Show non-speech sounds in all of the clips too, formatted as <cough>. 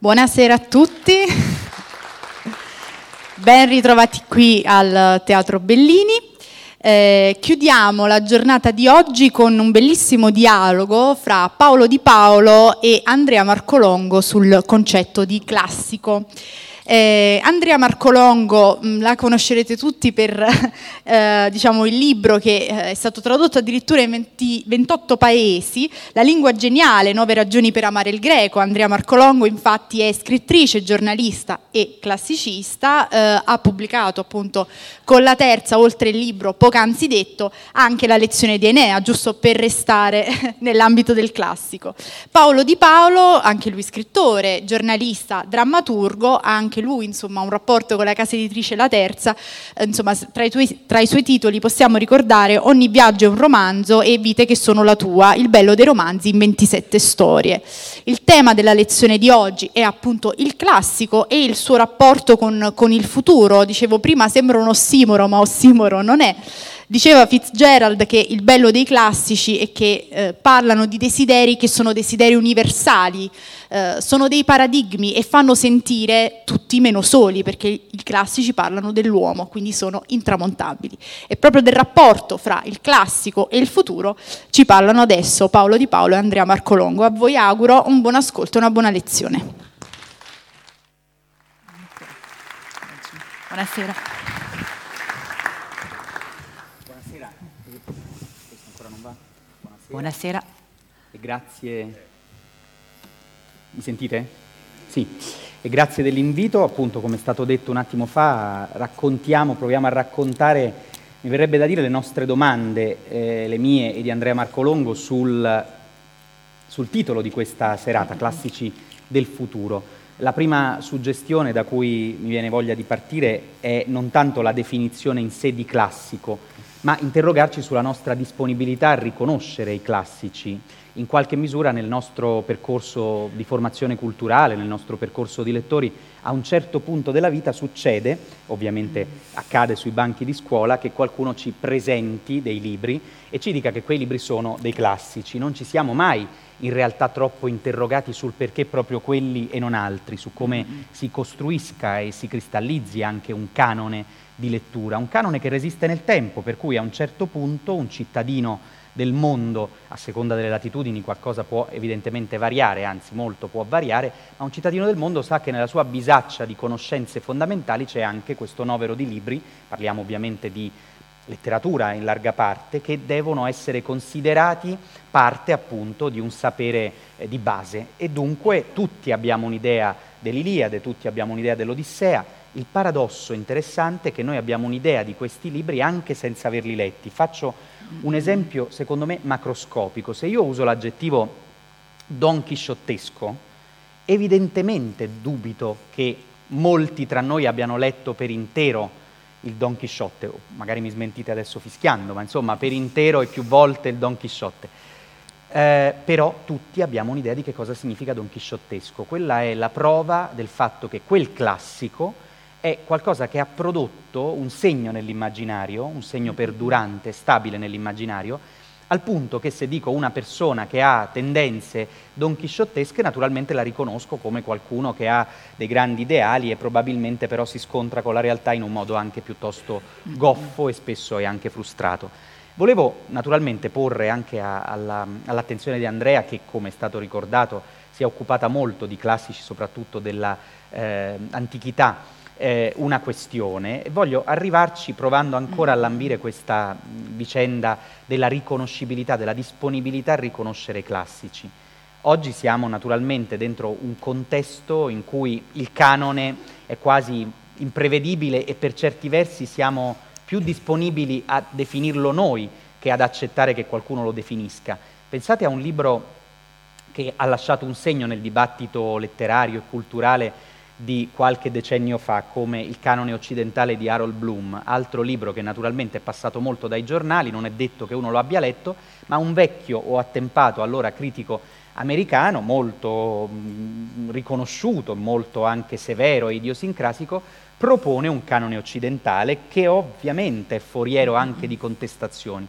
Buonasera a tutti, ben ritrovati qui al Teatro Bellini. Eh, chiudiamo la giornata di oggi con un bellissimo dialogo fra Paolo Di Paolo e Andrea Marcolongo sul concetto di classico. Eh, Andrea Marcolongo mm, la conoscerete tutti per <laughs> eh, diciamo, il libro che eh, è stato tradotto addirittura in 20, 28 paesi, La lingua geniale, nove ragioni per amare il greco. Andrea Marcolongo infatti è scrittrice, giornalista e classicista, eh, ha pubblicato appunto con la terza, oltre il libro poc'anzi detto, anche la lezione di Enea, giusto per restare <laughs> nell'ambito del classico. Paolo Di Paolo, anche lui scrittore, giornalista, drammaturgo, anche anche lui insomma, un rapporto con la casa editrice La Terza, eh, insomma, tra, i tuoi, tra, i suoi titoli possiamo ricordare Ogni viaggio è un romanzo e Vite che sono la tua, il bello dei romanzi in 27 storie. Il tema della lezione di oggi è appunto il classico e il suo rapporto con, con il futuro. Dicevo prima sembra un ossimoro, ma ossimoro non è. Diceva Fitzgerald che il bello dei classici è che eh, parlano di desideri che sono desideri universali, eh, sono dei paradigmi e fanno sentire tutti meno soli, perché i classici parlano dell'uomo, quindi sono intramontabili. E proprio del rapporto fra il classico e il futuro ci parlano adesso Paolo Di Paolo e Andrea Marcolongo. A voi auguro un buon ascolto e una buona lezione. Buonasera. Buonasera. E grazie. Mi sentite? Sì. E grazie dell'invito, appunto come è stato detto un attimo fa, raccontiamo, proviamo a raccontare, mi verrebbe da dire le nostre domande, eh, le mie e di Andrea Marcolongo, sul, sul titolo di questa serata, Classici del futuro. La prima suggestione da cui mi viene voglia di partire è non tanto la definizione in sé di classico, ma interrogarci sulla nostra disponibilità a riconoscere i classici, in qualche misura nel nostro percorso di formazione culturale, nel nostro percorso di lettori, a un certo punto della vita succede, ovviamente accade sui banchi di scuola, che qualcuno ci presenti dei libri e ci dica che quei libri sono dei classici. Non ci siamo mai in realtà troppo interrogati sul perché proprio quelli e non altri, su come si costruisca e si cristallizzi anche un canone di lettura, un canone che resiste nel tempo, per cui a un certo punto un cittadino del mondo, a seconda delle latitudini qualcosa può evidentemente variare, anzi molto può variare, ma un cittadino del mondo sa che nella sua bisaccia di conoscenze fondamentali c'è anche questo novero di libri, parliamo ovviamente di letteratura in larga parte, che devono essere considerati parte appunto di un sapere eh, di base. E dunque tutti abbiamo un'idea dell'Iliade, tutti abbiamo un'idea dell'Odissea, il paradosso interessante è che noi abbiamo un'idea di questi libri anche senza averli letti. Faccio un esempio, secondo me, macroscopico. Se io uso l'aggettivo don chisciottesco, evidentemente dubito che molti tra noi abbiano letto per intero il Don Chisciotte, magari mi smentite adesso fischiando, ma insomma per intero e più volte il Don Chisciotte. Eh, però tutti abbiamo un'idea di che cosa significa Don Chisciottesco. Quella è la prova del fatto che quel classico è qualcosa che ha prodotto un segno nell'immaginario, un segno perdurante, stabile nell'immaginario, al punto che se dico una persona che ha tendenze donchisciottesche, naturalmente la riconosco come qualcuno che ha dei grandi ideali e probabilmente però si scontra con la realtà in un modo anche piuttosto goffo e spesso è anche frustrato. Volevo naturalmente porre anche a, alla, all'attenzione di Andrea, che come è stato ricordato si è occupata molto di classici, soprattutto dell'antichità, eh, eh, una questione e voglio arrivarci provando ancora a lambire questa vicenda della riconoscibilità, della disponibilità a riconoscere i classici. Oggi siamo naturalmente dentro un contesto in cui il canone è quasi imprevedibile e per certi versi siamo più disponibili a definirlo noi che ad accettare che qualcuno lo definisca. Pensate a un libro che ha lasciato un segno nel dibattito letterario e culturale di qualche decennio fa come Il canone occidentale di Harold Bloom, altro libro che naturalmente è passato molto dai giornali, non è detto che uno lo abbia letto, ma un vecchio o attempato allora critico americano, molto mh, riconosciuto, molto anche severo e idiosincrasico, propone un canone occidentale che ovviamente è foriero anche di contestazioni.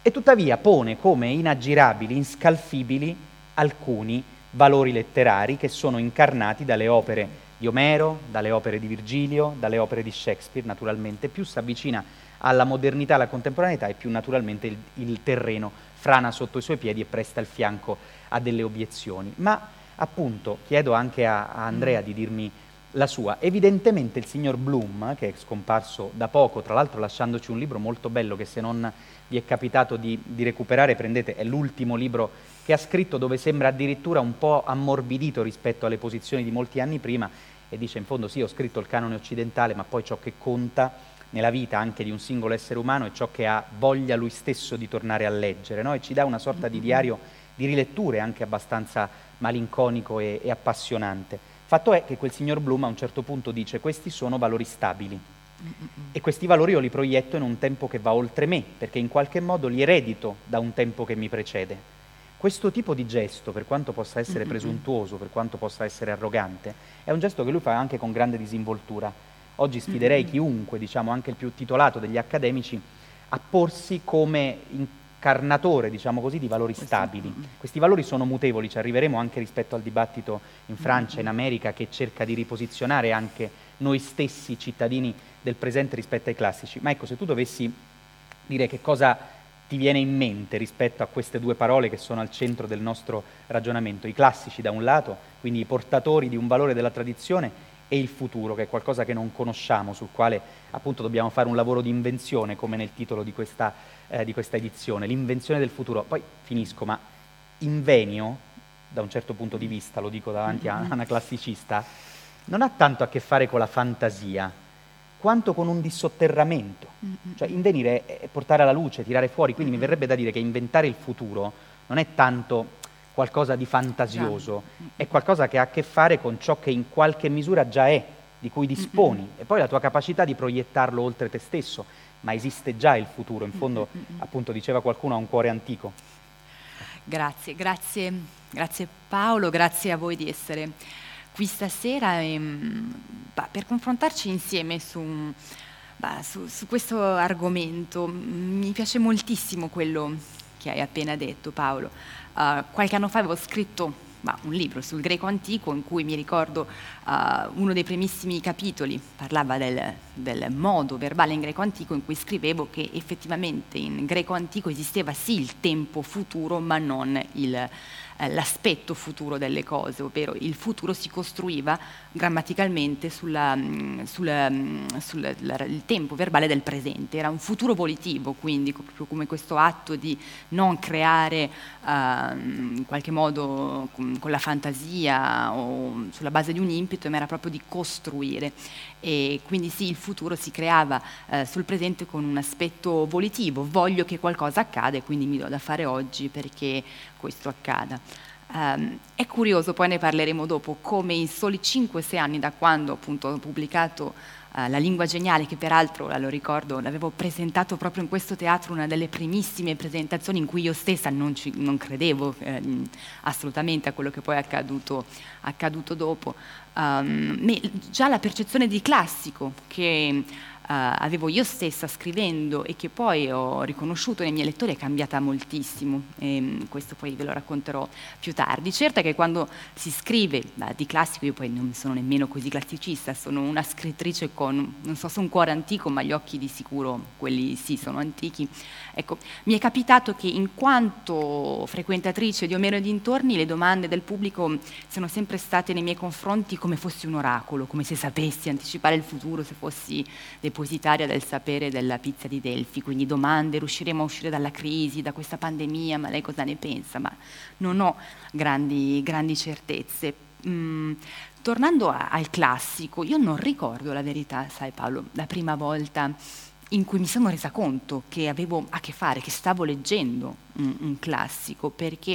E tuttavia pone come inaggirabili, inscalfibili alcuni valori letterari che sono incarnati dalle opere di Omero, dalle opere di Virgilio, dalle opere di Shakespeare naturalmente, più si avvicina alla modernità, alla contemporaneità e più naturalmente il, il terreno frana sotto i suoi piedi e presta il fianco a delle obiezioni. Ma appunto chiedo anche a, a Andrea di dirmi la sua. Evidentemente il signor Bloom, che è scomparso da poco, tra l'altro lasciandoci un libro molto bello che se non vi è capitato di, di, recuperare, prendete, è l'ultimo libro che ha scritto dove sembra addirittura un po' ammorbidito rispetto alle posizioni di molti anni prima e dice in fondo sì, ho scritto il canone occidentale, ma poi ciò che conta nella vita anche di un singolo essere umano è ciò che ha voglia lui stesso di tornare a leggere, no? e ci dà una sorta di diario di riletture anche abbastanza malinconico e, e appassionante. Fatto è che quel signor Bloom a un certo punto dice questi sono valori stabili e questi valori io li proietto in un tempo che va oltre me, perché in qualche modo li eredito da un tempo che mi precede. Questo tipo di gesto, per quanto possa essere presuntuoso, per quanto possa essere arrogante, è un gesto che lui fa anche con grande disinvoltura. Oggi sfiderei chiunque, diciamo anche il più titolato degli accademici, a porsi come incarnatore, diciamo così, di valori stabili. Questi valori sono mutevoli, ci arriveremo anche rispetto al dibattito in Francia, in America, che cerca di riposizionare anche noi stessi cittadini del presente rispetto ai classici. Ma ecco, se tu dovessi dire che cosa ti viene in mente rispetto a queste due parole che sono al centro del nostro ragionamento, i classici da un lato, quindi i portatori di un valore della tradizione, e il futuro, che è qualcosa che non conosciamo, sul quale appunto dobbiamo fare un lavoro di invenzione, come nel titolo di questa, eh, di questa edizione, l'invenzione del futuro. Poi finisco, ma invenio, da un certo punto di vista, lo dico davanti a una classicista, non ha tanto a che fare con la fantasia, quanto con un dissotterramento. Cioè invenire è portare alla luce, tirare fuori, quindi mi verrebbe da dire che inventare il futuro non è tanto qualcosa di fantasioso, è qualcosa che ha a che fare con ciò che in qualche misura già è, di cui disponi, e poi la tua capacità di proiettarlo oltre te stesso, ma esiste già il futuro, in fondo appunto diceva qualcuno ha un cuore antico. Grazie, grazie, grazie Paolo, grazie a voi di essere qui stasera e, bah, per confrontarci insieme su, bah, su, su questo argomento. Mi piace moltissimo quello che hai appena detto Paolo. Uh, qualche anno fa avevo scritto bah, un libro sul greco antico in cui mi ricordo uh, uno dei primissimi capitoli parlava del, del, modo verbale in greco antico in cui scrivevo che effettivamente in greco antico esisteva sì il tempo futuro ma non il, eh, l'aspetto futuro delle cose, ovvero il futuro si costruiva grammaticalmente mm, sulla, mm, sul tempo verbale del presente, era un futuro volitivo, quindi proprio come questo atto di non creare uh, in qualche modo con, con la fantasia o sulla base di un impeto, ma era proprio di costruire. E quindi sì, il futuro si creava eh, sul presente con un aspetto volitivo, voglio che qualcosa accada e quindi mi do da fare oggi perché questo accada. Um, è curioso, poi ne parleremo dopo, come in soli 5-6 anni da quando appunto ho pubblicato uh, La lingua geniale, che peraltro, lo ricordo, l'avevo presentato proprio in questo teatro, una delle primissime presentazioni in cui io stessa non, ci, non credevo eh, assolutamente a quello che poi è accaduto, accaduto dopo. Um, già la percezione di classico che avevo io stessa scrivendo e che poi ho riconosciuto nei miei lettori è cambiata moltissimo e um, questo poi ve lo racconterò più tardi. Certo è che quando si scrive uh, di classico, io poi non sono nemmeno così classicista, sono una scrittrice con, non so se un cuore antico, ma gli occhi di sicuro, quelli sì, sono antichi. Ecco, mi è capitato che in quanto frequentatrice di Omero e dintorni, le domande del pubblico siano sempre state nei miei confronti come fossi un oracolo, come se sapessi anticipare il futuro, se fossi dei depositaria del sapere della pizza di Delfi, quindi domande, riusciremo a uscire dalla crisi, da questa pandemia, ma lei cosa ne pensa? Ma non ho grandi, grandi certezze. Mm, tornando a, al classico, io non ricordo la verità, sai Paolo, la prima volta in cui mi sono resa conto che avevo a che fare, che stavo leggendo un, un classico, perché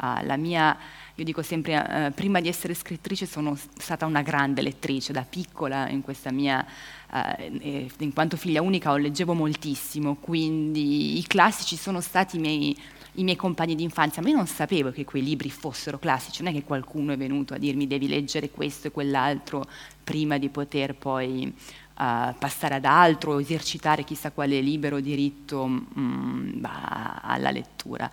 uh, la mia io dico sempre, eh, prima di essere scrittrice sono stata una grande lettrice, da piccola in questa mia, eh, in quanto figlia unica, leggevo moltissimo, quindi i classici sono stati i miei, i miei compagni di infanzia, ma io non sapevo che quei libri fossero classici, non è che qualcuno è venuto a dirmi devi leggere questo e quell'altro prima di poter poi uh, passare ad altro o esercitare chissà quale libero diritto mh, mm, alla lettura.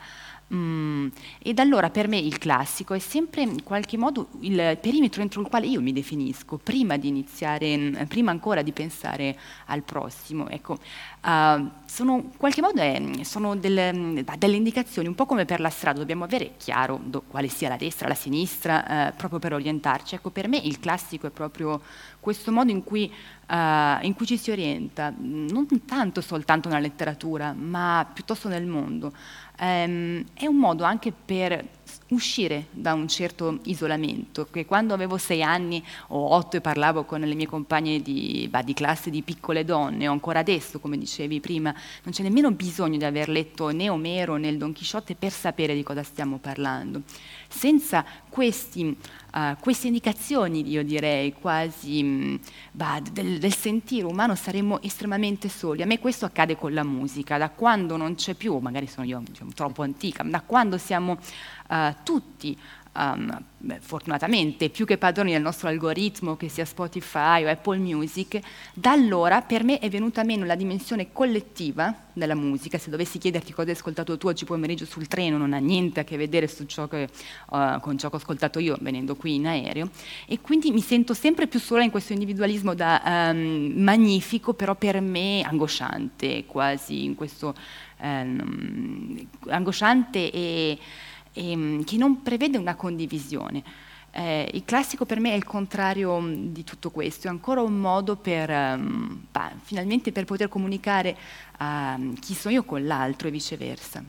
Mm, ed allora per me il classico è sempre in qualche modo il perimetro entro il quale io mi definisco, prima di iniziare, mm, prima ancora di pensare al prossimo. Ecco, uh, sono, in qualche modo è, sono delle, mm, delle, indicazioni, un po' come per la strada, dobbiamo avere chiaro do, quale sia la destra, la sinistra, uh, proprio per orientarci. Ecco, per me il classico è proprio questo modo in cui, uh, in cui ci si orienta, non tanto soltanto nella letteratura, ma piuttosto nel mondo ehm, è un modo anche per uscire da un certo isolamento, che quando avevo sei anni o otto e parlavo con le mie compagne di, bah, di, classe di piccole donne, o ancora adesso, come dicevi prima, non c'è nemmeno bisogno di aver letto né Omero né il Don Chisciotte per sapere di cosa stiamo parlando. Senza questi, uh, queste indicazioni, io direi, quasi mh, bah, del, del, sentire umano, saremmo estremamente soli. A me questo accade con la musica, da quando non c'è più, magari sono io diciamo, troppo antica, da quando siamo uh, tutti um, beh, fortunatamente più che padroni del nostro algoritmo, che sia Spotify o Apple Music, da allora per me è venuta meno la dimensione collettiva della musica. Se dovessi chiederti cosa hai ascoltato tu oggi pomeriggio sul treno, non ha niente a che vedere ciò che, uh, con ciò che ho ascoltato io venendo qui in aereo. E quindi mi sento sempre più sola in questo individualismo da um, magnifico, però per me angosciante, quasi in questo um, angosciante e ehm, che non prevede una condivisione. Eh, il classico per me è il contrario mm, di tutto questo, è ancora un modo per, um, bah, finalmente per poter comunicare uh, chi sono io con l'altro e viceversa.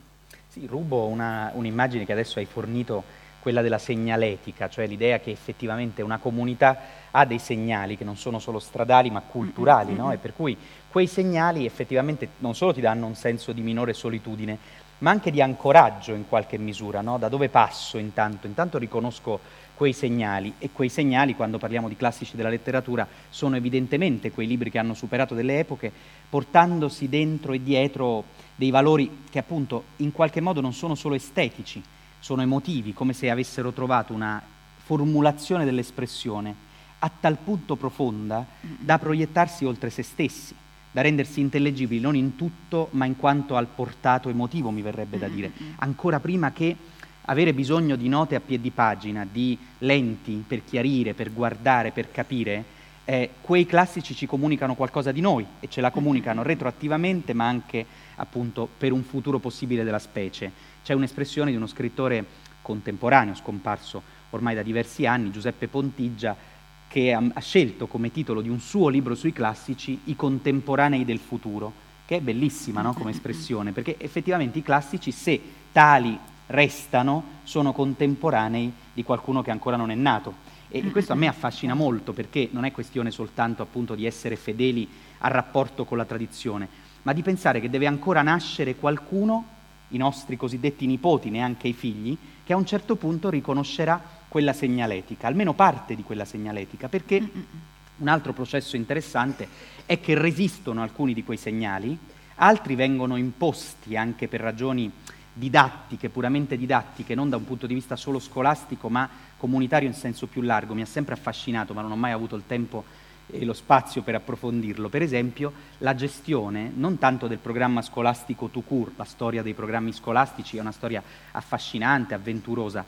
Sì, rubo una, un'immagine che adesso hai fornito, quella della segnaletica, cioè l'idea che effettivamente una comunità ha dei segnali che non sono solo stradali ma culturali, mm-hmm. no? e per cui quei segnali effettivamente non solo ti danno un senso di minore solitudine, ma anche di ancoraggio in qualche misura, no? da dove passo intanto? Intanto riconosco quei segnali e quei segnali, quando parliamo di classici della letteratura, sono evidentemente quei libri che hanno superato delle epoche, portandosi dentro e dietro dei valori che appunto in qualche modo non sono solo estetici, sono emotivi, come se avessero trovato una formulazione dell'espressione a tal punto profonda da proiettarsi oltre se stessi da rendersi intellegibili non in tutto, ma in quanto al portato emotivo, mi verrebbe da dire, ancora prima che avere bisogno di note a piedi pagina, di lenti per chiarire, per guardare, per capire, eh, quei classici ci comunicano qualcosa di noi e ce la comunicano retroattivamente, ma anche appunto per un futuro possibile della specie. C'è un'espressione di uno scrittore contemporaneo, scomparso ormai da diversi anni, Giuseppe Pontigia, che ha, ha scelto come titolo di un suo libro sui classici I contemporanei del futuro, che è bellissima no, come espressione, perché effettivamente i classici, se tali restano, sono contemporanei di qualcuno che ancora non è nato. E questo a me affascina molto perché non è questione soltanto appunto di essere fedeli al rapporto con la tradizione, ma di pensare che deve ancora nascere qualcuno, i nostri cosiddetti nipoti, neanche i figli, che a un certo punto riconoscerà quella segnaletica, almeno parte di quella segnaletica, perché un altro processo interessante è che resistono alcuni di quei segnali, altri vengono imposti anche per ragioni didattiche, puramente didattiche, non da un punto di vista solo scolastico, ma comunitario in senso più largo. Mi ha sempre affascinato, ma non ho mai avuto il tempo e lo spazio per approfondirlo. Per esempio, la gestione non tanto del programma scolastico tout court, la storia dei programmi scolastici è una storia affascinante, avventurosa,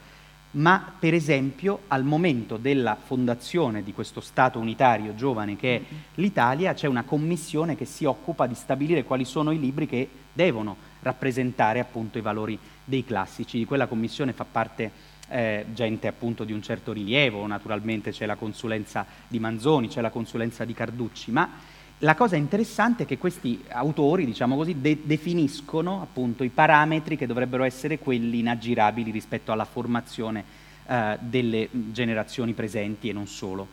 ma per esempio al momento della fondazione di questo Stato unitario giovane che è l'Italia c'è una commissione che si occupa di stabilire quali sono i libri che devono rappresentare appunto i valori dei classici. Di quella commissione fa parte eh, gente appunto di un certo rilievo, naturalmente c'è la consulenza di Manzoni, c'è la consulenza di Carducci, ma la cosa interessante è che questi autori, diciamo così, de- definiscono appunto i parametri che dovrebbero essere quelli inaggirabili rispetto alla formazione eh, delle generazioni presenti e non solo.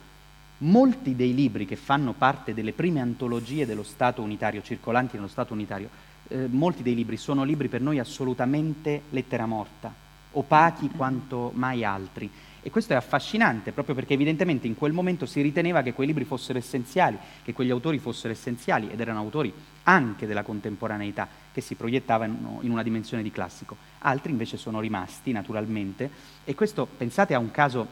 Molti dei libri che fanno parte delle prime antologie dello Stato unitario, circolanti nello Stato unitario, eh, molti dei libri sono libri per noi assolutamente lettera morta, opachi quanto mai altri e questo è affascinante proprio perché evidentemente in quel momento si riteneva che quei libri fossero essenziali, che quegli autori fossero essenziali ed erano autori anche della contemporaneità che si proiettavano in una dimensione di classico. Altri invece sono rimasti naturalmente e questo pensate a un caso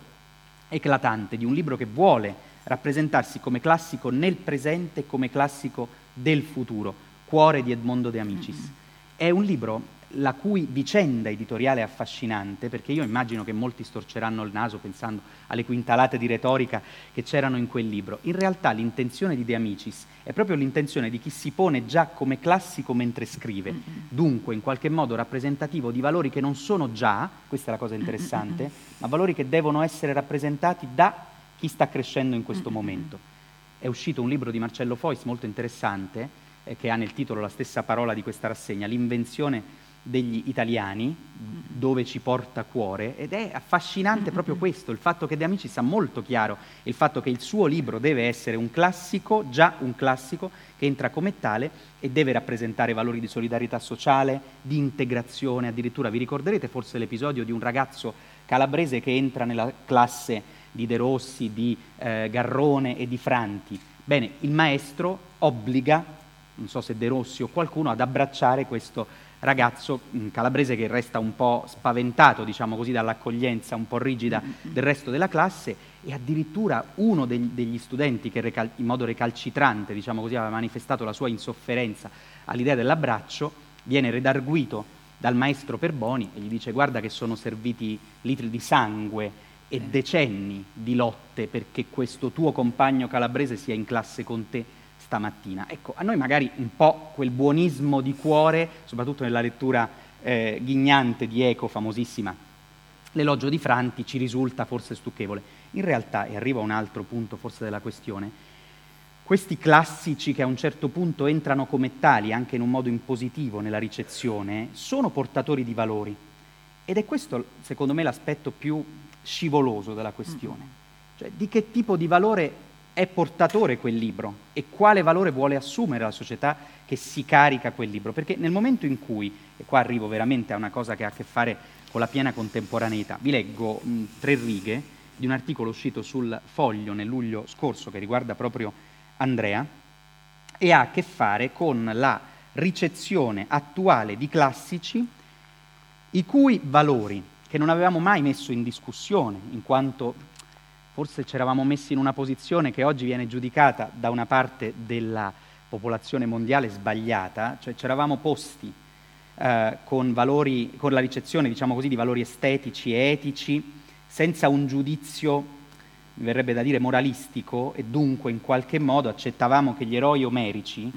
eclatante di un libro che vuole rappresentarsi come classico nel presente come classico del futuro, Cuore di Edmondo De Amicis. È un libro la cui vicenda editoriale è affascinante, perché io immagino che molti storceranno il naso pensando alle quintalate di retorica che c'erano in quel libro. In realtà l'intenzione di De Amicis è proprio l'intenzione di chi si pone già come classico mentre scrive, dunque in qualche modo rappresentativo di valori che non sono già, questa è la cosa interessante, <laughs> ma valori che devono essere rappresentati da chi sta crescendo in questo momento. È uscito un libro di Marcello Fois molto interessante, eh, che ha nel titolo la stessa parola di questa rassegna, l'invenzione degli italiani, dove ci porta cuore, ed è affascinante proprio questo, il fatto che De Amici sta molto chiaro, il fatto che il suo libro deve essere un classico, già un classico, che entra come tale e deve rappresentare valori di solidarietà sociale, di integrazione, addirittura vi ricorderete forse l'episodio di un ragazzo calabrese che entra nella classe di De Rossi, di eh, Garrone e di Franti. Bene, il maestro obbliga, non so se De Rossi o qualcuno, ad abbracciare questo ragazzo mm, calabrese che resta un po' spaventato, diciamo così, dall'accoglienza un po' rigida del resto della classe e addirittura uno degli, degli studenti che recal- in modo recalcitrante, diciamo così, aveva manifestato la sua insofferenza all'idea dell'abbraccio, viene redarguito dal maestro Perboni e gli dice guarda che sono serviti litri di sangue e decenni di lotte perché questo tuo compagno calabrese sia in classe con te stamattina. Ecco, a noi magari un po' quel buonismo di cuore, soprattutto nella lettura eh, ghignante di Eco, famosissima, l'elogio di Franti, ci risulta forse stucchevole. In realtà, e arrivo a un altro punto forse della questione, questi classici che a un certo punto entrano come tali, anche in un modo impositivo nella ricezione, sono portatori di valori. Ed è questo, secondo me, l'aspetto più scivoloso della questione. Cioè, di che tipo di valore è portatore quel libro e quale valore vuole assumere la società che si carica quel libro. Perché nel momento in cui, e qua arrivo veramente a una cosa che ha a che fare con la piena contemporaneità, vi leggo mh, tre righe di un articolo uscito sul Foglio nel luglio scorso che riguarda proprio Andrea e ha a che fare con la ricezione attuale di classici i cui valori, che non avevamo mai messo in discussione, in quanto forse ci eravamo messi in una posizione che oggi viene giudicata da una parte della popolazione mondiale sbagliata, cioè ci eravamo posti eh, con, valori, con la ricezione diciamo così, di valori estetici e etici, senza un giudizio, mi verrebbe da dire, moralistico e dunque in qualche modo accettavamo che gli eroi omerici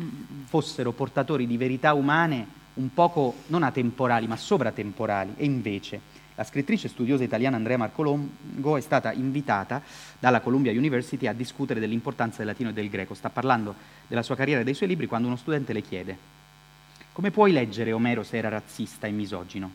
fossero portatori di verità umane un poco non atemporali ma sovratemporali. E invece la scrittrice studiosa italiana Andrea Marcolongo è stata invitata dalla Columbia University a discutere dell'importanza del latino e del greco. Sta parlando della sua carriera e dei suoi libri quando uno studente le chiede come puoi leggere Omero se era razzista e misogino?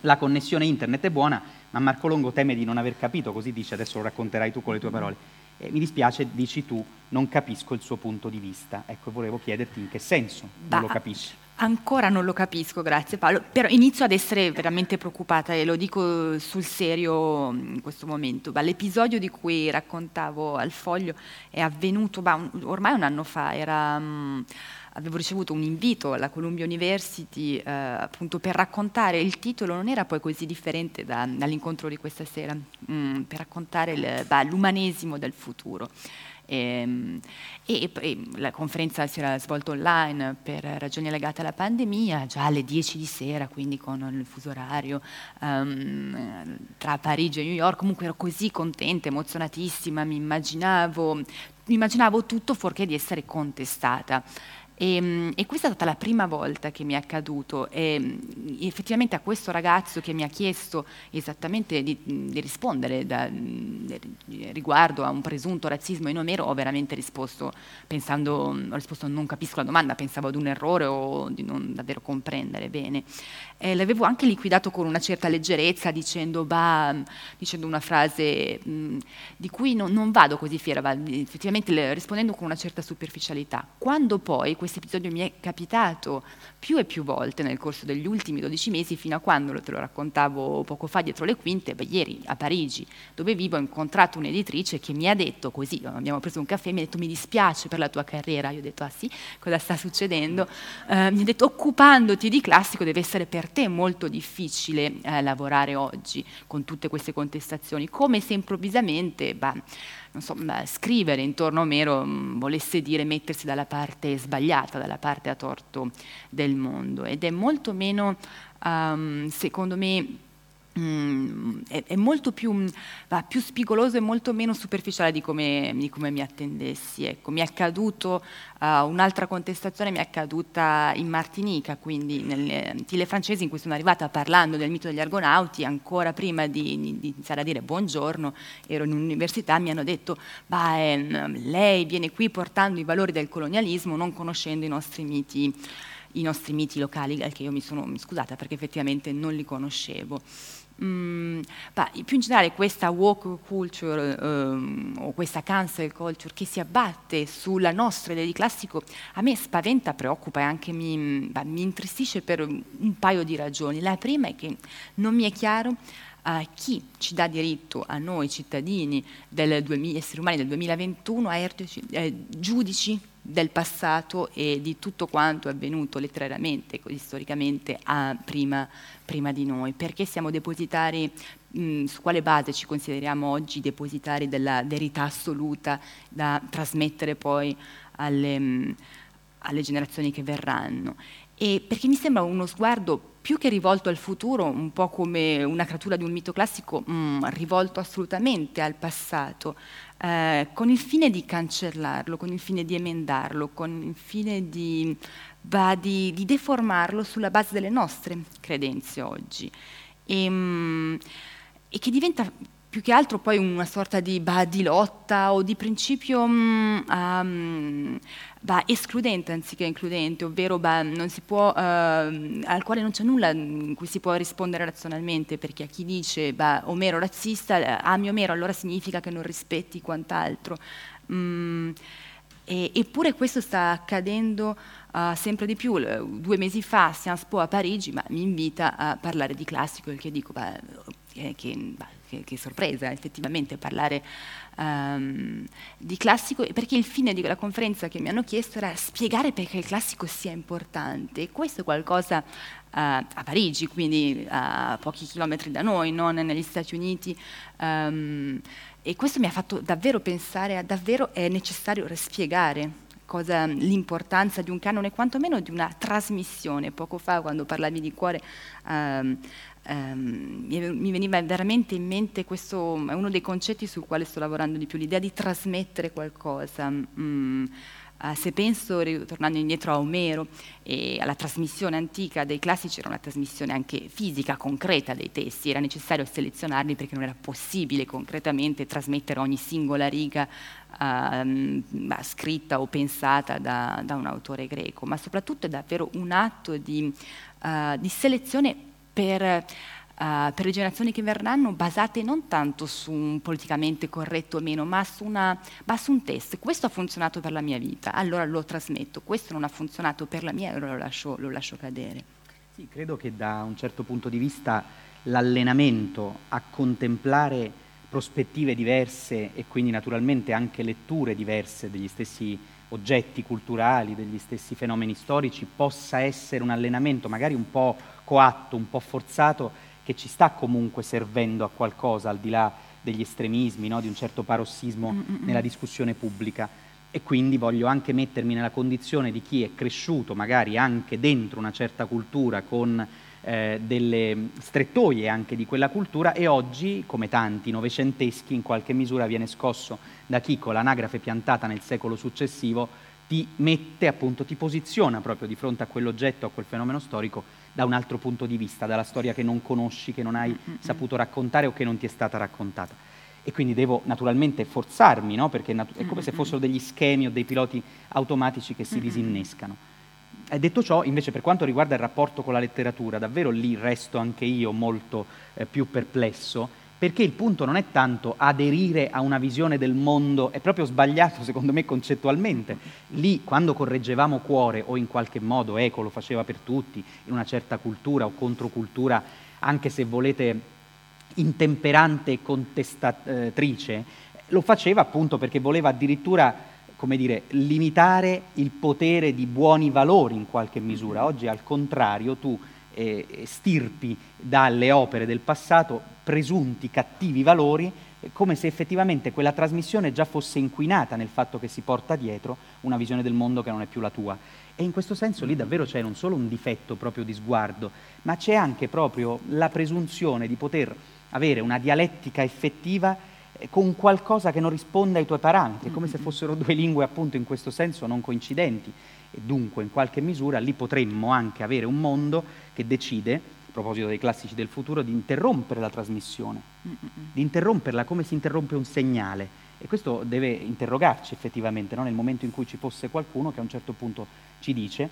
La connessione internet è buona, ma Marco Longo teme di non aver capito, così dice, adesso lo racconterai tu con le tue parole. E mi dispiace, dici tu, non capisco il suo punto di vista. Ecco, volevo chiederti in che senso non lo capisci. Ancora non lo capisco, grazie Paolo, però inizio ad essere veramente preoccupata e lo dico sul serio in questo momento. L'episodio di cui raccontavo al foglio è avvenuto bah, ormai un anno fa, era, mh, avevo ricevuto un invito alla Columbia University eh, appunto per raccontare, il titolo non era poi così differente da, dall'incontro di questa sera, mh, per raccontare il, bah, l'umanesimo del futuro. Ehm, e, e, e, la conferenza si era svolta online per ragioni legate alla pandemia, già alle 10 di sera, quindi con il fuso orario um, tra Parigi e New York. Comunque ero così contenta, emozionatissima, mi immaginavo, mi immaginavo tutto fuorché di essere contestata. E, ehm, e, questa è stata la prima volta che mi è accaduto e effettivamente a questo ragazzo che mi ha chiesto esattamente di, di rispondere da, riguardo a un presunto razzismo in Omero ho veramente risposto pensando, ho risposto non capisco la domanda, pensavo ad un errore o di non davvero comprendere bene. Eh, l'avevo anche liquidato con una certa leggerezza dicendo, bah, dicendo una frase mh, di cui non, non, vado così fiera, va, effettivamente rispondendo con una certa superficialità. Quando poi questo episodio mi è capitato più e più volte nel corso degli ultimi 12 mesi, fino a quando te lo raccontavo poco fa dietro le quinte, beh, ieri a Parigi, dove vivo, ho incontrato un'editrice che mi ha detto così, abbiamo preso un caffè, mi ha detto mi dispiace per la tua carriera, io ho detto ah sì, cosa sta succedendo? Uh, mi ha detto occupandoti di classico deve essere per te molto difficile eh, lavorare oggi con tutte queste contestazioni, come se improvvisamente... Bah, so, scrivere intorno a Omero mm, volesse dire mettersi dalla parte sbagliata, dalla parte a torto del mondo. Ed è molto meno, um, secondo me, Mm, è, molto più, mm, va, più, spigoloso e molto meno superficiale di come, di come mi attendessi. Ecco, mi è accaduto uh, un'altra contestazione, mi è accaduta in Martinica, quindi nelle Antille francesi in cui sono arrivata parlando del mito degli argonauti, ancora prima di, di iniziare a dire buongiorno, ero in un'università, mi hanno detto, eh, lei viene qui portando i valori del colonialismo non conoscendo i nostri miti i nostri miti locali, al che io mi sono scusata perché effettivamente non li conoscevo. Mm, più in generale questa woke culture um, o questa cancel culture che si abbatte sulla nostra idea di classico a me spaventa, preoccupa e anche mi, bah, mi intristisce per un paio di ragioni. La prima è che non mi è chiaro uh, chi ci dà diritto a noi cittadini del 2000, esseri umani del 2021 a ertici, eh, giudici del passato e di tutto quanto è avvenuto letterariamente, storicamente, a, prima, prima, di noi. Perché siamo depositari, mh, su quale base ci consideriamo oggi depositari della verità assoluta da trasmettere poi alle, mh, alle generazioni che verranno? E perché mi sembra uno sguardo più che rivolto al futuro, un po' come una creatura di un mito classico, mh, rivolto assolutamente al passato, eh, con il fine di cancellarlo, con il fine di emendarlo, con il fine di, bah, di, di deformarlo sulla base delle nostre credenze oggi. E, mh, e che diventa più che altro poi una sorta di, bah, di lotta o di principio um, bah, escludente anziché includente, ovvero bah, può, uh, al quale non c'è nulla in cui si può rispondere razionalmente, perché a chi dice Omero razzista, ami Omero allora significa che non rispetti quant'altro. Mm, e, eppure questo sta accadendo uh, sempre di più. Due mesi fa Sciences Po a Parigi mi invita a parlare di classico, il che dico, bah, che, che, che, che sorpresa effettivamente parlare um, di classico, perché il fine di quella conferenza che mi hanno chiesto era spiegare perché il classico sia importante. Questo è qualcosa uh, a Parigi, quindi a pochi chilometri da noi, non negli Stati Uniti. Um, e questo mi ha fatto davvero pensare a davvero è necessario spiegare cosa, l'importanza di un canone, quantomeno di una trasmissione. Poco fa, quando parlavi di cuore, um, um, mi veniva veramente in mente questo, è uno dei concetti sul quale sto lavorando di più, l'idea di trasmettere qualcosa. Mm, Uh, se penso, ritornando indietro a Omero e alla trasmissione antica dei classici, era una trasmissione anche fisica, concreta dei testi, era necessario selezionarli perché non era possibile concretamente trasmettere ogni singola riga uh, scritta o pensata da, da, un autore greco, ma soprattutto è davvero un atto di, uh, di selezione per uh, per le generazioni che verranno basate non tanto su un politicamente corretto o meno, ma su, una, ma su, un test. Questo ha funzionato per la mia vita, allora lo trasmetto. Questo non ha funzionato per la mia, allora lo lascio, lo lascio cadere. Sì, credo che da un certo punto di vista l'allenamento a contemplare prospettive diverse e quindi naturalmente anche letture diverse degli stessi oggetti culturali, degli stessi fenomeni storici, possa essere un allenamento magari un po' coatto, un po' forzato, che ci sta comunque servendo a qualcosa al di là degli estremismi, no? di un certo parossismo Mm-mm. nella discussione pubblica. E quindi voglio anche mettermi nella condizione di chi è cresciuto magari anche dentro una certa cultura con eh, delle strettoie anche di quella cultura e oggi, come tanti novecenteschi, in qualche misura viene scosso da chi con l'anagrafe piantata nel secolo successivo ti mette, appunto, ti posiziona proprio di fronte a quell'oggetto, a quel fenomeno storico da un altro punto di vista, dalla storia che non conosci, che non hai mm-hmm. saputo raccontare o che non ti è stata raccontata. E quindi devo naturalmente forzarmi, no? perché è come se fossero degli schemi o dei piloti automatici che si disinnescano. E detto ciò, invece, per quanto riguarda il rapporto con la letteratura, davvero lì resto anche io molto eh, più perplesso, perché il punto non è tanto aderire a una visione del mondo, è proprio sbagliato <laughs> secondo me concettualmente. Lì quando correggevamo cuore o in qualche modo Eco lo faceva per tutti, in una certa cultura o controcultura, anche se volete intemperante e contestatrice, lo faceva appunto perché voleva addirittura come dire, limitare il potere di buoni valori in qualche misura. Oggi al contrario tu eh, stirpi dalle opere del passato presunti cattivi valori come se effettivamente quella trasmissione già fosse inquinata nel fatto che si porta dietro una visione del mondo che non è più la tua. E in questo senso lì davvero c'è non solo un difetto proprio di sguardo, ma c'è anche proprio la presunzione di poter avere una dialettica effettiva eh, con qualcosa che non risponde ai tuoi parametri, come se fossero due lingue appunto in questo senso non coincidenti. E dunque in qualche misura lì potremmo anche avere un mondo che decide proposito dei classici del futuro, di interrompere la trasmissione, di interromperla come si interrompe un segnale. E questo deve interrogarci effettivamente, no? nel momento in cui ci fosse qualcuno che a un certo punto ci dice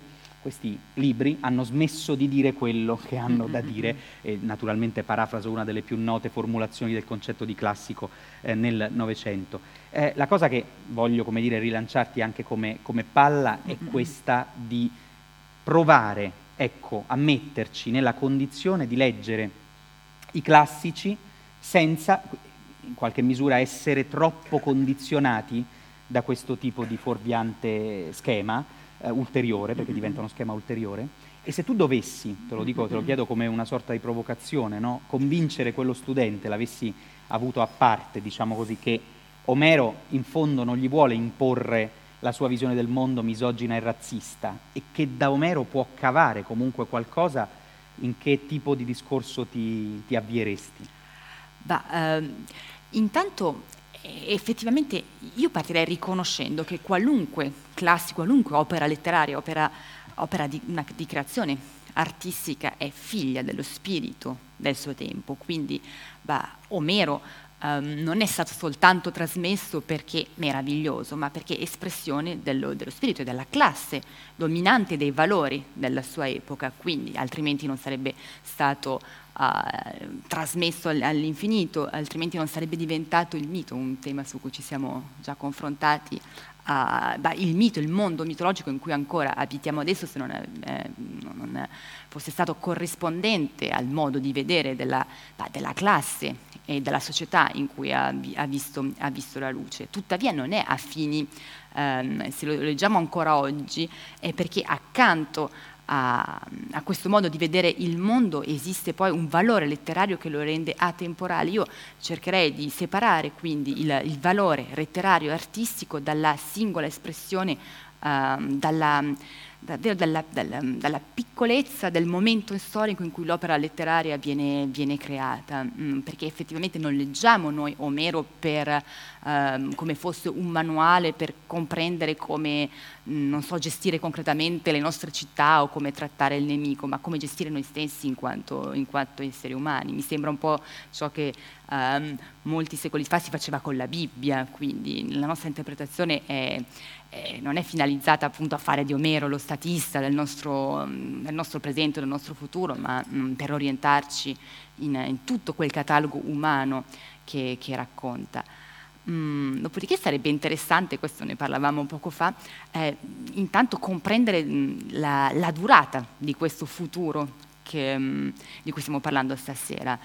questi libri hanno smesso di dire quello che hanno da dire. E naturalmente parafraso una delle più note formulazioni del concetto di classico eh, nel Novecento. Eh, la cosa che voglio come dire, rilanciarti anche come, come palla è questa di provare ecco, a metterci nella condizione di leggere i classici senza in qualche misura essere troppo condizionati da questo tipo di fuorviante schema eh, ulteriore, perché diventa uno schema ulteriore. E se tu dovessi, te lo dico, te lo chiedo come una sorta di provocazione, no? convincere quello studente, l'avessi avuto a parte, diciamo così, che Omero in fondo non gli vuole imporre la sua visione del mondo misogina e razzista e che da Omero può cavare comunque qualcosa, in che tipo di discorso ti, ti avvieresti? Bah, ehm, intanto effettivamente io partirei riconoscendo che qualunque classico, qualunque opera letteraria, opera, opera di, una, di creazione artistica è figlia dello spirito del suo tempo, quindi bah, Omero um, non è stato soltanto trasmesso perché meraviglioso, ma perché espressione dello, dello, spirito e della classe dominante dei valori della sua epoca, quindi altrimenti non sarebbe stato uh, trasmesso all'infinito, altrimenti non sarebbe diventato il mito, un tema su cui ci siamo già confrontati Uh, beh, il mito, il mondo mitologico in cui ancora abitiamo adesso, se non, eh, non fosse stato corrispondente al modo di vedere della, bah, della classe e della società in cui ha, ha, visto, ha visto, la luce. Tuttavia non è a fini, ehm, se lo leggiamo ancora oggi, è perché accanto a, a, questo modo di vedere il mondo esiste poi un valore letterario che lo rende atemporale. Io cercherei di separare quindi il, il valore letterario artistico dalla singola espressione, uh, dalla davvero dalla, dalla, dalla, piccolezza del momento storico in cui l'opera letteraria viene, viene creata, mm, perché effettivamente non leggiamo noi Omero per, um, come fosse un manuale per comprendere come, mm, non so, gestire concretamente le nostre città o come trattare il nemico, ma come gestire noi stessi in quanto, in quanto esseri umani. Mi sembra un po' ciò che um, molti secoli fa si faceva con la Bibbia, quindi la nostra interpretazione è eh, non è finalizzata appunto a fare di Omero lo statista del nostro, mm, del nostro presente, del nostro futuro, ma mh, mm, per orientarci in, in, tutto quel catalogo umano che, che racconta. Mm, dopodiché sarebbe interessante, questo ne parlavamo poco fa, eh, intanto comprendere mh, la, la, durata di questo futuro che, mh, di cui stiamo parlando stasera.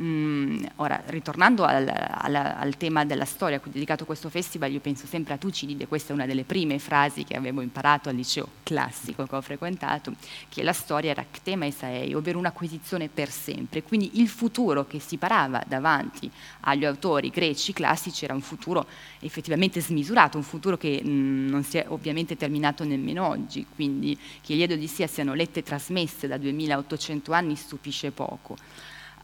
Mm, ora, ritornando al, al, al, tema della storia a cui ho dedicato questo festival, io penso sempre a Tucidide, questa è una delle prime frasi che avevo imparato al liceo classico che ho frequentato, che la storia era ktema esaei, ovvero un'acquisizione per sempre. Quindi il futuro che si parava davanti agli autori greci classici era un futuro effettivamente smisurato, un futuro che mm, non si è ovviamente terminato nemmeno oggi, quindi che gli Odissea siano lette trasmesse da 2800 anni stupisce poco.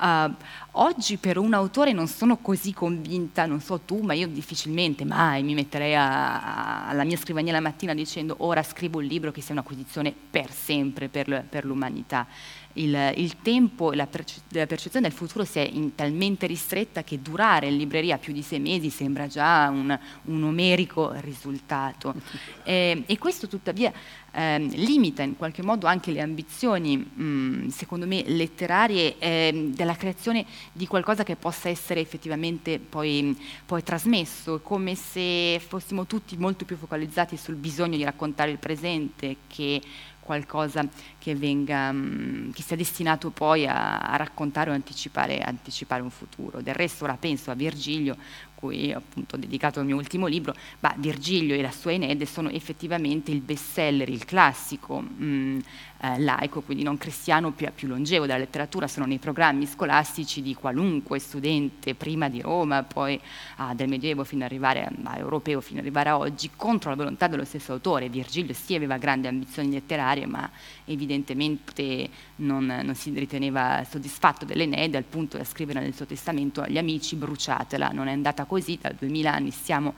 Uh, oggi per un autore non sono così convinta, non so tu, ma io difficilmente mai mi metterei a, a, alla mia scrivania la mattina dicendo ora scrivo un libro che sia un'acquisizione per sempre per, per l'umanità il, il tempo e la, perce- la, percezione del futuro si è talmente ristretta che durare in libreria più di sei mesi sembra già un, un omerico risultato. <laughs> E, e questo tuttavia eh, limita in qualche modo anche le ambizioni, mh, secondo me, letterarie eh, della creazione di qualcosa che possa essere effettivamente poi, poi trasmesso, come se fossimo tutti molto più focalizzati sul bisogno di raccontare il presente che qualcosa che, venga, mm, che sia destinato poi a, a raccontare o anticipare, anticipare un futuro. Del resto ora penso a Virgilio cui appunto ho dedicato il mio ultimo libro, ma Virgilio e la sua Enede sono effettivamente il bestseller, il classico mh, mm, eh, laico, quindi non cristiano più, più, longevo della letteratura, sono nei programmi scolastici di qualunque studente, prima di Roma, poi ah, del Medioevo fino ad arrivare a, europeo, fino ad arrivare a oggi, contro la volontà dello stesso autore. Virgilio sì aveva grandi ambizioni letterarie, ma evidentemente non, non si riteneva soddisfatto dell'Enede al punto da scrivere nel suo testamento agli amici bruciatela, non è andata così, da duemila anni stiamo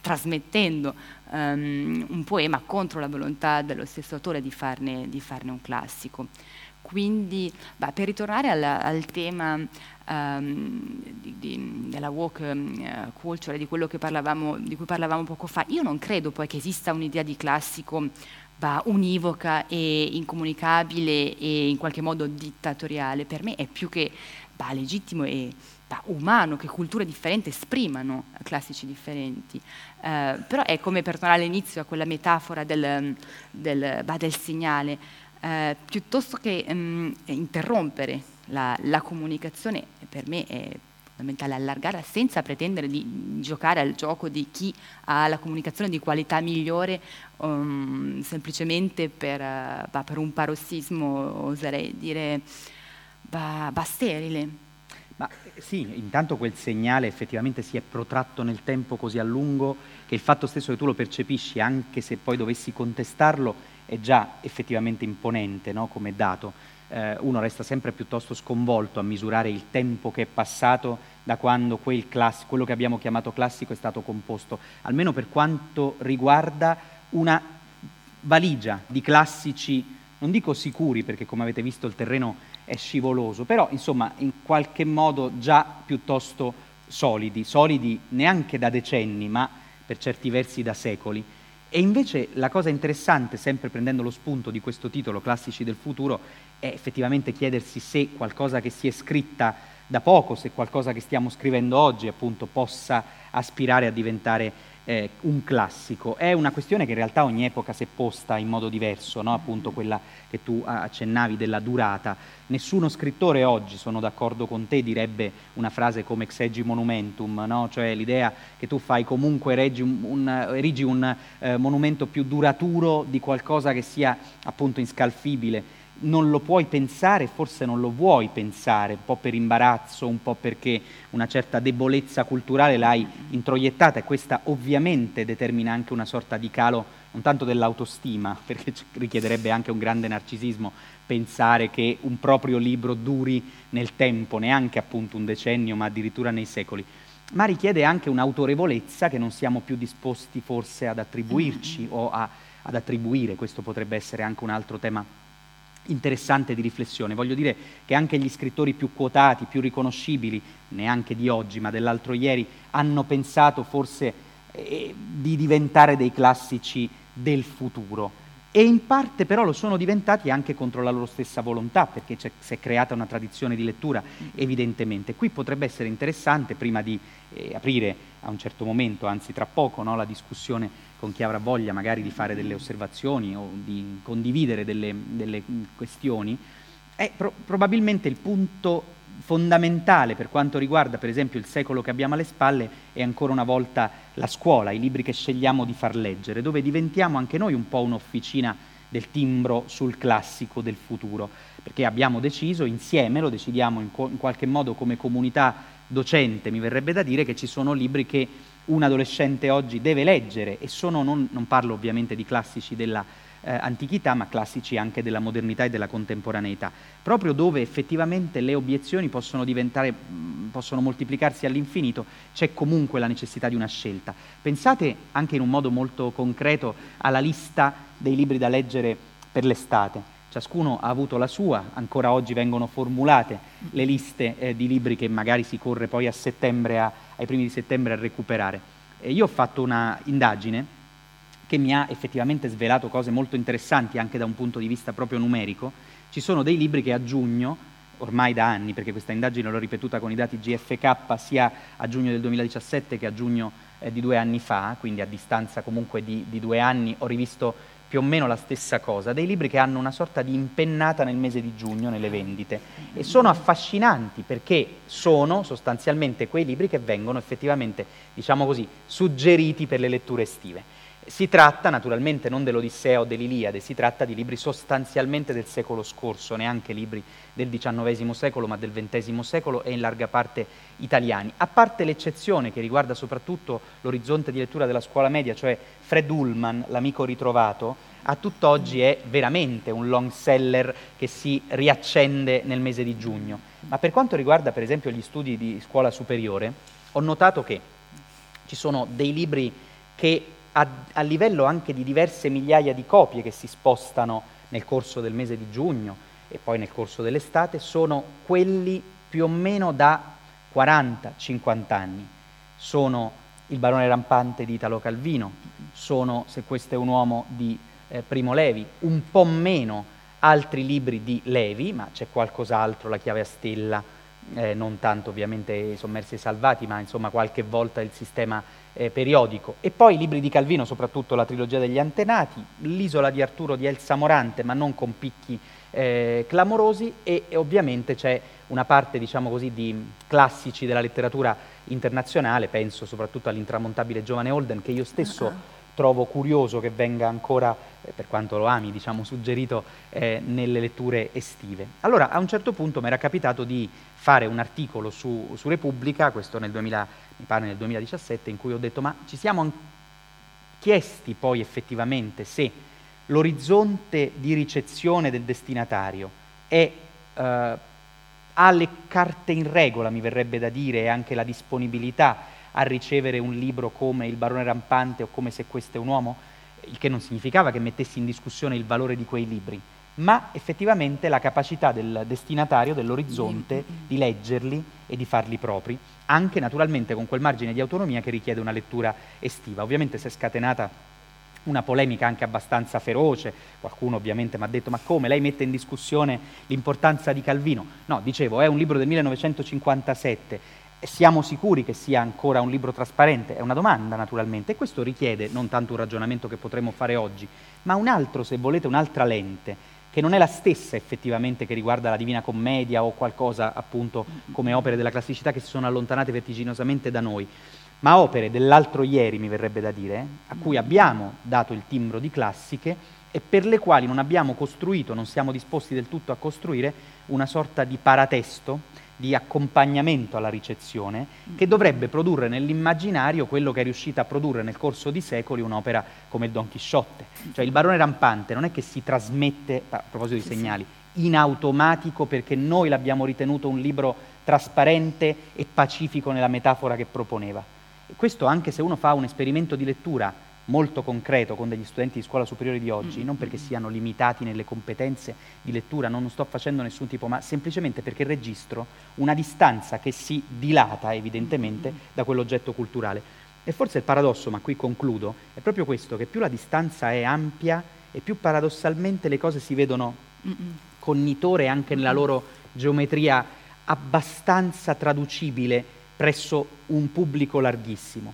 trasmettendo um, un poema contro la volontà dello stesso autore di farne, di farne un classico. Quindi, bah, per ritornare al, al tema um, di, di, della walk uh, culture, di quello parlavamo, di cui parlavamo poco fa, io non credo poi che esista un'idea di classico bah, univoca e incomunicabile e in qualche modo dittatoriale. Per me è più che bah, legittimo e umano che culture differenti esprimano classici differenti. Eh, però è come per tornare all'inizio a quella metafora del, del, bah, del segnale, eh, piuttosto che um, interrompere la, la, comunicazione, per me è fondamentale allargare senza pretendere di giocare al gioco di chi ha la comunicazione di qualità migliore um, semplicemente per, uh, per, un parossismo, oserei dire, bah, bah sterile. Ma sì, intanto quel segnale effettivamente si è protratto nel tempo così a lungo che il fatto stesso che tu lo percepisci, anche se poi dovessi contestarlo, è già effettivamente imponente no? come dato. Eh, uno resta sempre piuttosto sconvolto a misurare il tempo che è passato da quando quel class- quello che abbiamo chiamato classico è stato composto, almeno per quanto riguarda una valigia di classici, non dico sicuri, perché come avete visto il terreno è scivoloso, però insomma in qualche modo già piuttosto solidi, solidi neanche da decenni, ma per certi versi da secoli. E invece la cosa interessante, sempre prendendo lo spunto di questo titolo, Classici del futuro, è effettivamente chiedersi se qualcosa che si è scritta da poco, se qualcosa che stiamo scrivendo oggi appunto possa aspirare a diventare eh, un classico. È una questione che in realtà ogni epoca si è posta in modo diverso, no? appunto quella che tu accennavi della durata. Nessuno scrittore oggi, sono d'accordo con te, direbbe una frase come exegi monumentum, no? cioè l'idea che tu fai comunque erigi un, un, erigi un eh, monumento più duraturo di qualcosa che sia appunto inscalfibile non lo puoi pensare, forse non lo vuoi pensare, un po' per imbarazzo, un po' perché una certa debolezza culturale l'hai introiettata e questa ovviamente determina anche una sorta di calo non tanto dell'autostima, <laughs> perché richiederebbe anche un grande narcisismo pensare che un proprio libro duri nel tempo, neanche appunto un decennio, ma addirittura nei secoli, ma richiede anche un'autorevolezza che non siamo più disposti forse ad attribuirci mm-hmm. o a, ad attribuire, questo potrebbe essere anche un altro tema interessante di riflessione. Voglio dire che anche gli scrittori più quotati, più riconoscibili, neanche di oggi, ma dell'altro ieri, hanno pensato forse eh, di diventare dei classici del futuro. E in parte però lo sono diventati anche contro la loro stessa volontà, perché si è creata una tradizione di lettura, evidentemente. Qui potrebbe essere interessante, prima di eh, aprire a un certo momento, anzi tra poco, no, la discussione con chi avrà voglia magari di fare delle osservazioni o di condividere delle, delle questioni, è pro- probabilmente il punto fondamentale per quanto riguarda per esempio il secolo che abbiamo alle spalle è ancora una volta la scuola, i libri che scegliamo di far leggere, dove diventiamo anche noi un po' un'officina del timbro sul classico del futuro, perché abbiamo deciso insieme, lo decidiamo in, co- in qualche modo come comunità docente, mi verrebbe da dire che ci sono libri che un adolescente oggi deve leggere e sono, non, non parlo ovviamente di classici della eh, antichità, ma classici anche della modernità e della contemporaneità, proprio dove effettivamente le obiezioni possono, possono moltiplicarsi all'infinito, c'è comunque la necessità di una scelta. Pensate anche in un modo molto concreto alla lista dei libri da leggere per l'estate. Ciascuno ha avuto la sua, ancora oggi vengono formulate le liste eh, di libri che magari si corre poi a settembre, a, ai primi di settembre a recuperare. E io ho fatto una indagine che mi ha effettivamente svelato cose molto interessanti anche da un punto di vista proprio numerico. Ci sono dei libri che a giugno, ormai da anni, perché questa indagine l'ho ripetuta con i dati GFK sia a giugno del 2017 che a giugno eh, di due anni fa, quindi a distanza comunque di, di due anni, ho rivisto più o meno la stessa cosa, dei libri che hanno una sorta di impennata nel mese di giugno nelle vendite e sono affascinanti perché sono sostanzialmente quei libri che vengono effettivamente, diciamo così, suggeriti per le letture estive. Si tratta naturalmente non dell'Odissea o dell'Iliade, si tratta di libri sostanzialmente del secolo scorso, neanche libri del XIX secolo, ma del XX secolo e in larga parte italiani. A parte l'eccezione che riguarda soprattutto l'orizzonte di lettura della scuola media, cioè Fred Ullman, l'amico ritrovato, a tutt'oggi è veramente un long seller che si riaccende nel mese di giugno. Ma per quanto riguarda per esempio gli studi di scuola superiore, ho notato che ci sono dei libri che a, a livello anche di diverse migliaia di copie che si spostano nel corso del mese di giugno e poi nel corso dell'estate, sono quelli più o meno da 40-50 anni. Sono Il barone rampante di Italo Calvino, sono Se questo è un uomo di eh, Primo Levi, un po' meno altri libri di Levi, ma c'è qualcos'altro, La chiave a stella, eh, non tanto ovviamente i sommersi e salvati, ma insomma qualche volta il sistema eh, periodico. E poi i libri di Calvino, soprattutto la trilogia degli antenati, l'isola di Arturo di Elsa Morante, ma non con picchi eh, clamorosi, e, e, ovviamente c'è una parte, diciamo così, di classici della letteratura internazionale, penso soprattutto all'intramontabile giovane Holden, che io stesso uh-huh. Trovo curioso che venga ancora, eh, per quanto lo ami, diciamo, suggerito eh, nelle letture estive. Allora, a un certo punto mi era capitato di fare un articolo su, su Repubblica, questo nel 2000, mi pare nel 2017, in cui ho detto ma ci siamo chiesti poi effettivamente se l'orizzonte di ricezione del destinatario è, eh, ha le carte in regola, mi verrebbe da dire, e anche la disponibilità a ricevere un libro come Il barone rampante o come Se questo è un uomo, il che non significava che mettessi in discussione il valore di quei libri ma effettivamente la capacità del destinatario, dell'orizzonte, di leggerli e di farli propri, anche naturalmente con quel margine di autonomia che richiede una lettura estiva. Ovviamente si è scatenata una polemica anche abbastanza feroce, qualcuno ovviamente mi ha detto ma come lei mette in discussione l'importanza di Calvino? No, dicevo, è un libro del 1957, siamo sicuri che sia ancora un libro trasparente? È una domanda naturalmente e questo richiede non tanto un ragionamento che potremmo fare oggi, ma un altro, se volete, un'altra lente che non è la stessa effettivamente che riguarda la Divina Commedia o qualcosa appunto come opere della classicità che si sono allontanate vertiginosamente da noi, ma opere dell'altro ieri mi verrebbe da dire, a cui abbiamo dato il timbro di classiche e per le quali non abbiamo costruito, non siamo disposti del tutto a costruire una sorta di paratesto di accompagnamento alla ricezione che dovrebbe produrre nell'immaginario quello che è riuscita a produrre nel corso di secoli un'opera come il Don Chisciotte. Cioè il barone rampante non è che si trasmette, a proposito di segnali, in automatico perché noi l'abbiamo ritenuto un libro trasparente e pacifico nella metafora che proponeva. E questo anche se uno fa un esperimento di lettura molto concreto con degli studenti di scuola superiore di oggi, non perché siano limitati nelle competenze di lettura, non sto facendo nessun tipo, ma semplicemente perché registro una distanza che si dilata evidentemente da quell'oggetto culturale. E forse il paradosso, ma qui concludo, è proprio questo, che più la distanza è ampia e più paradossalmente le cose si vedono cognitore anche nella loro geometria abbastanza traducibile presso un pubblico larghissimo.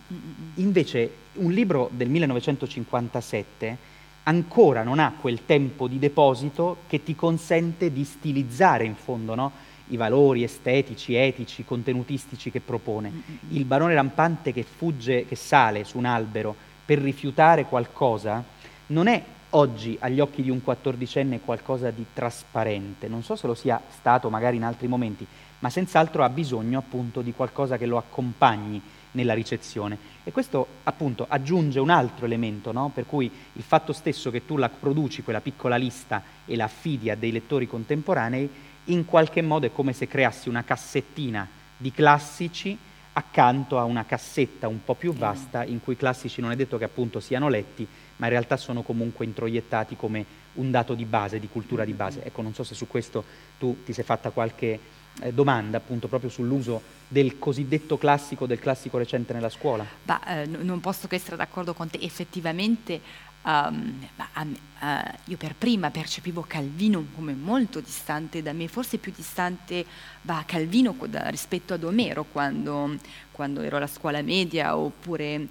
Invece un libro del 1957 ancora non ha quel tempo di deposito che ti consente di stilizzare in fondo no? i valori estetici, etici, contenutistici che propone. Il barone rampante che fugge, che sale su un albero per rifiutare qualcosa, non è oggi agli occhi di un quattordicenne qualcosa di trasparente, non so se lo sia stato magari in altri momenti, ma senz'altro ha bisogno appunto di qualcosa che lo accompagni nella ricezione. E questo appunto aggiunge un altro elemento, no? per cui il fatto stesso che tu la produci quella piccola lista e la affidi a dei lettori contemporanei, in qualche modo è come se creassi una cassettina di classici accanto a una cassetta un po' più vasta in cui i classici non è detto che appunto siano letti, ma in realtà sono comunque introiettati come un dato di base, di cultura di base. Ecco, non so se su questo tu ti sei fatta qualche eh, domanda appunto proprio sull'uso del cosiddetto classico, del classico recente nella scuola. Bah, eh, non posso che essere d'accordo con te, effettivamente um, bah, uh, io per prima percepivo Calvino come molto distante da me, forse più distante bah, Calvino da, rispetto ad Omero quando, quando, ero alla scuola media oppure,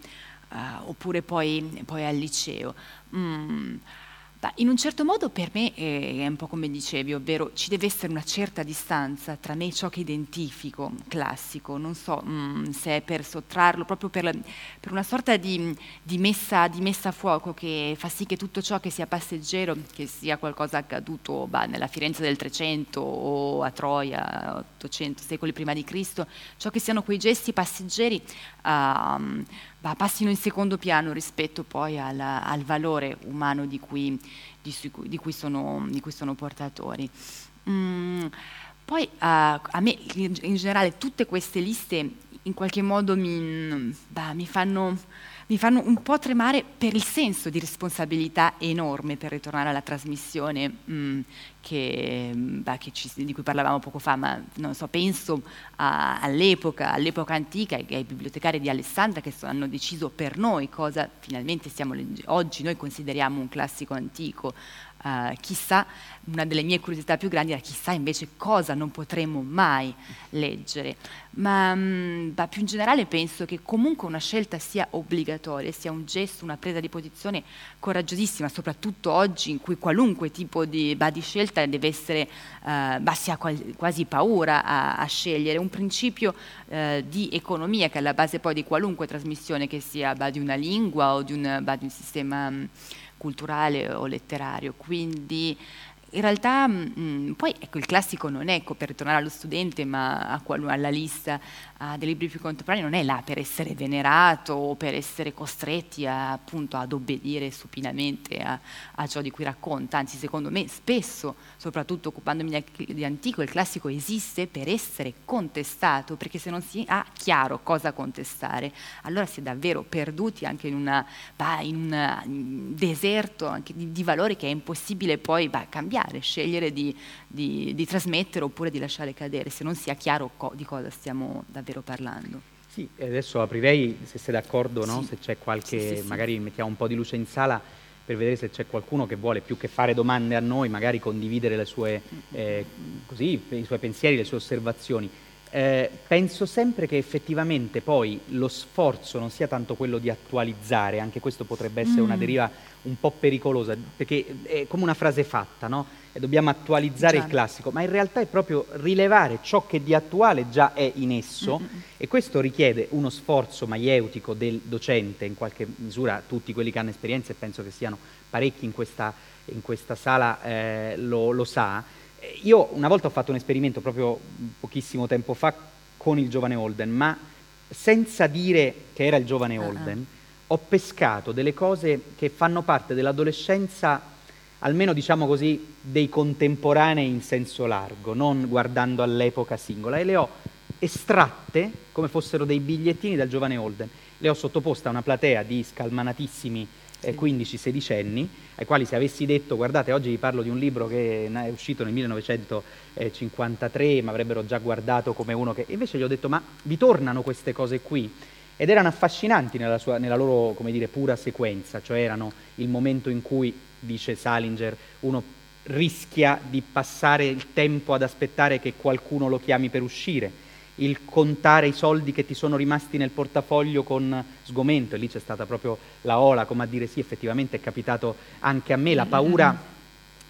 uh, oppure poi, poi, al liceo. Mm Ma in un certo modo per me è un po' come dicevi, ovvero ci deve essere una certa distanza tra me e ciò che identifico classico, non so mh, mm, se è per sottrarlo, proprio per, la, per una sorta di, di, messa, di, messa, a fuoco che fa sì che tutto ciò che sia passeggero, che sia qualcosa accaduto bah, nella Firenze del 300 o a Troia, 800 secoli prima di Cristo, ciò che siano quei gesti passeggeri uh, bah, passino in secondo piano rispetto poi al, al valore umano di cui, di, di, cui sono, di cui, sono, portatori. Mm, poi uh, a me in generale tutte queste liste in qualche modo mi, bah, mi fanno mi fanno un po' tremare per il senso di responsabilità enorme, per ritornare alla trasmissione mm, che, mm, bah, che ci, di cui parlavamo poco fa, ma so, penso a, all'epoca, all'epoca antica, ai, ai, bibliotecari di Alessandria che so, hanno deciso per noi cosa finalmente leggendo. Oggi noi consideriamo un classico antico, Uh, chissà, una delle mie curiosità più grandi era chissà invece cosa non potremmo mai leggere. Ma, mh, ma, più in generale penso che comunque una scelta sia obbligatoria, sia un gesto, una presa di posizione coraggiosissima, soprattutto oggi in cui qualunque tipo di, bah, di scelta deve essere, uh, bah, si ha quasi, paura a, a, scegliere. Un principio uh, di economia che è alla base poi di qualunque trasmissione che sia bah, di una lingua o di un, di un sistema... Mh, culturale o letterario, quindi in realtà mh, mm, poi ecco, il classico non è, ecco, per ritornare allo studente, ma qual- alla lista uh, dei libri più contemporanei, non è là per essere venerato o per essere costretti a, appunto ad obbedire supinamente a, a, ciò di cui racconta, anzi secondo me spesso, soprattutto occupandomi di, antico, il classico esiste per essere contestato, perché se non si ha chiaro cosa contestare, allora si è davvero perduti anche in, una, bah, in un deserto di, di, valori che è impossibile poi bah, cambiare scegliere di, di, di, trasmettere oppure di lasciare cadere, se non sia chiaro co- di cosa stiamo davvero parlando. Sì, adesso aprirei, se sei d'accordo, no? sì. se c'è qualche, sì, sì, magari mettiamo un po' di luce in sala per vedere se c'è qualcuno che vuole più che fare domande a noi, magari condividere sue, eh, così, i suoi pensieri, le sue osservazioni. Eh, penso sempre che effettivamente poi lo sforzo non sia tanto quello di attualizzare, anche questo potrebbe essere mm. una deriva un po' pericolosa, perché è come una frase fatta, no? E dobbiamo attualizzare già. il classico, ma in realtà è proprio rilevare ciò che di attuale già è in esso mm-hmm. e questo richiede uno sforzo maieutico del docente, in qualche misura tutti quelli che hanno esperienza e penso che siano parecchi in questa, in questa sala eh, lo, lo sa, io una volta ho fatto un esperimento proprio pochissimo tempo fa con il giovane Holden, ma senza dire che era il giovane ah, ah. Holden, uh-huh. ho pescato delle cose che fanno parte dell'adolescenza, almeno diciamo così, dei contemporanei in senso largo, non guardando all'epoca singola, e le ho estratte come fossero dei bigliettini dal giovane Holden. Le ho sottoposte a una platea di scalmanatissimi eh, 15-16 anni, ai quali se avessi detto guardate oggi vi parlo di un libro che è uscito nel 1953, ma avrebbero già guardato come uno che... Invece gli ho detto ma vi tornano queste cose qui? Ed erano affascinanti nella, sua, nella loro, come dire, pura sequenza, cioè erano il momento in cui, dice Salinger, uno rischia di passare il tempo ad aspettare che qualcuno lo chiami per uscire, il contare i soldi che ti sono rimasti nel portafoglio con sgomento, e lì c'è stata proprio la ola, come a dire sì, effettivamente è capitato anche a me, la paura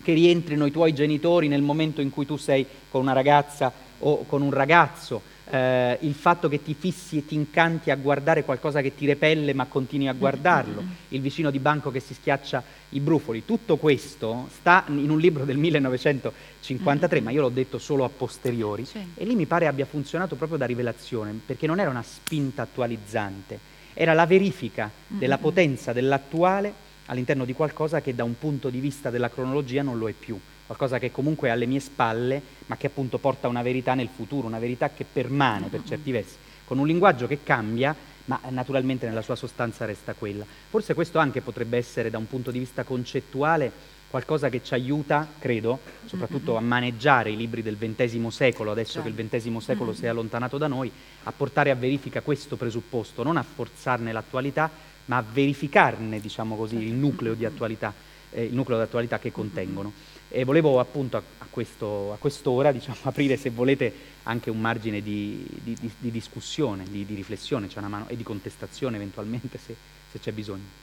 che rientrino i tuoi genitori nel momento in cui tu sei con una ragazza o con un ragazzo, eh, il fatto che ti fissi e ti incanti a guardare qualcosa che ti repelle ma continui a guardarlo, <laughs> il vicino di banco che si schiaccia i brufoli, tutto questo sta in un libro del 1953, ma io l'ho detto solo a posteriori, sì. e lì mi pare abbia funzionato proprio da rivelazione, perché non era una spinta attualizzante, era la verifica della potenza dell'attuale all'interno di qualcosa che da un punto di vista della cronologia non lo è più qualcosa che comunque è alle mie spalle, ma che appunto porta una verità nel futuro, una verità che permane per certi versi, con un linguaggio che cambia, ma naturalmente nella sua sostanza resta quella. Forse questo anche potrebbe essere da un punto di vista concettuale qualcosa che ci aiuta, credo, soprattutto a maneggiare i libri del XX secolo, adesso che il XX secolo si è allontanato da noi, a portare a verifica questo presupposto, non a forzarne l'attualità, ma a verificarne, diciamo così, il nucleo di attualità, eh, il nucleo di attualità che contengono. E volevo appunto a, a, questo, a quest'ora diciamo, <laughs> aprire, se volete, anche un margine di, di, di, di discussione, di, riflessione mano, e di contestazione eventualmente se, se c'è bisogno.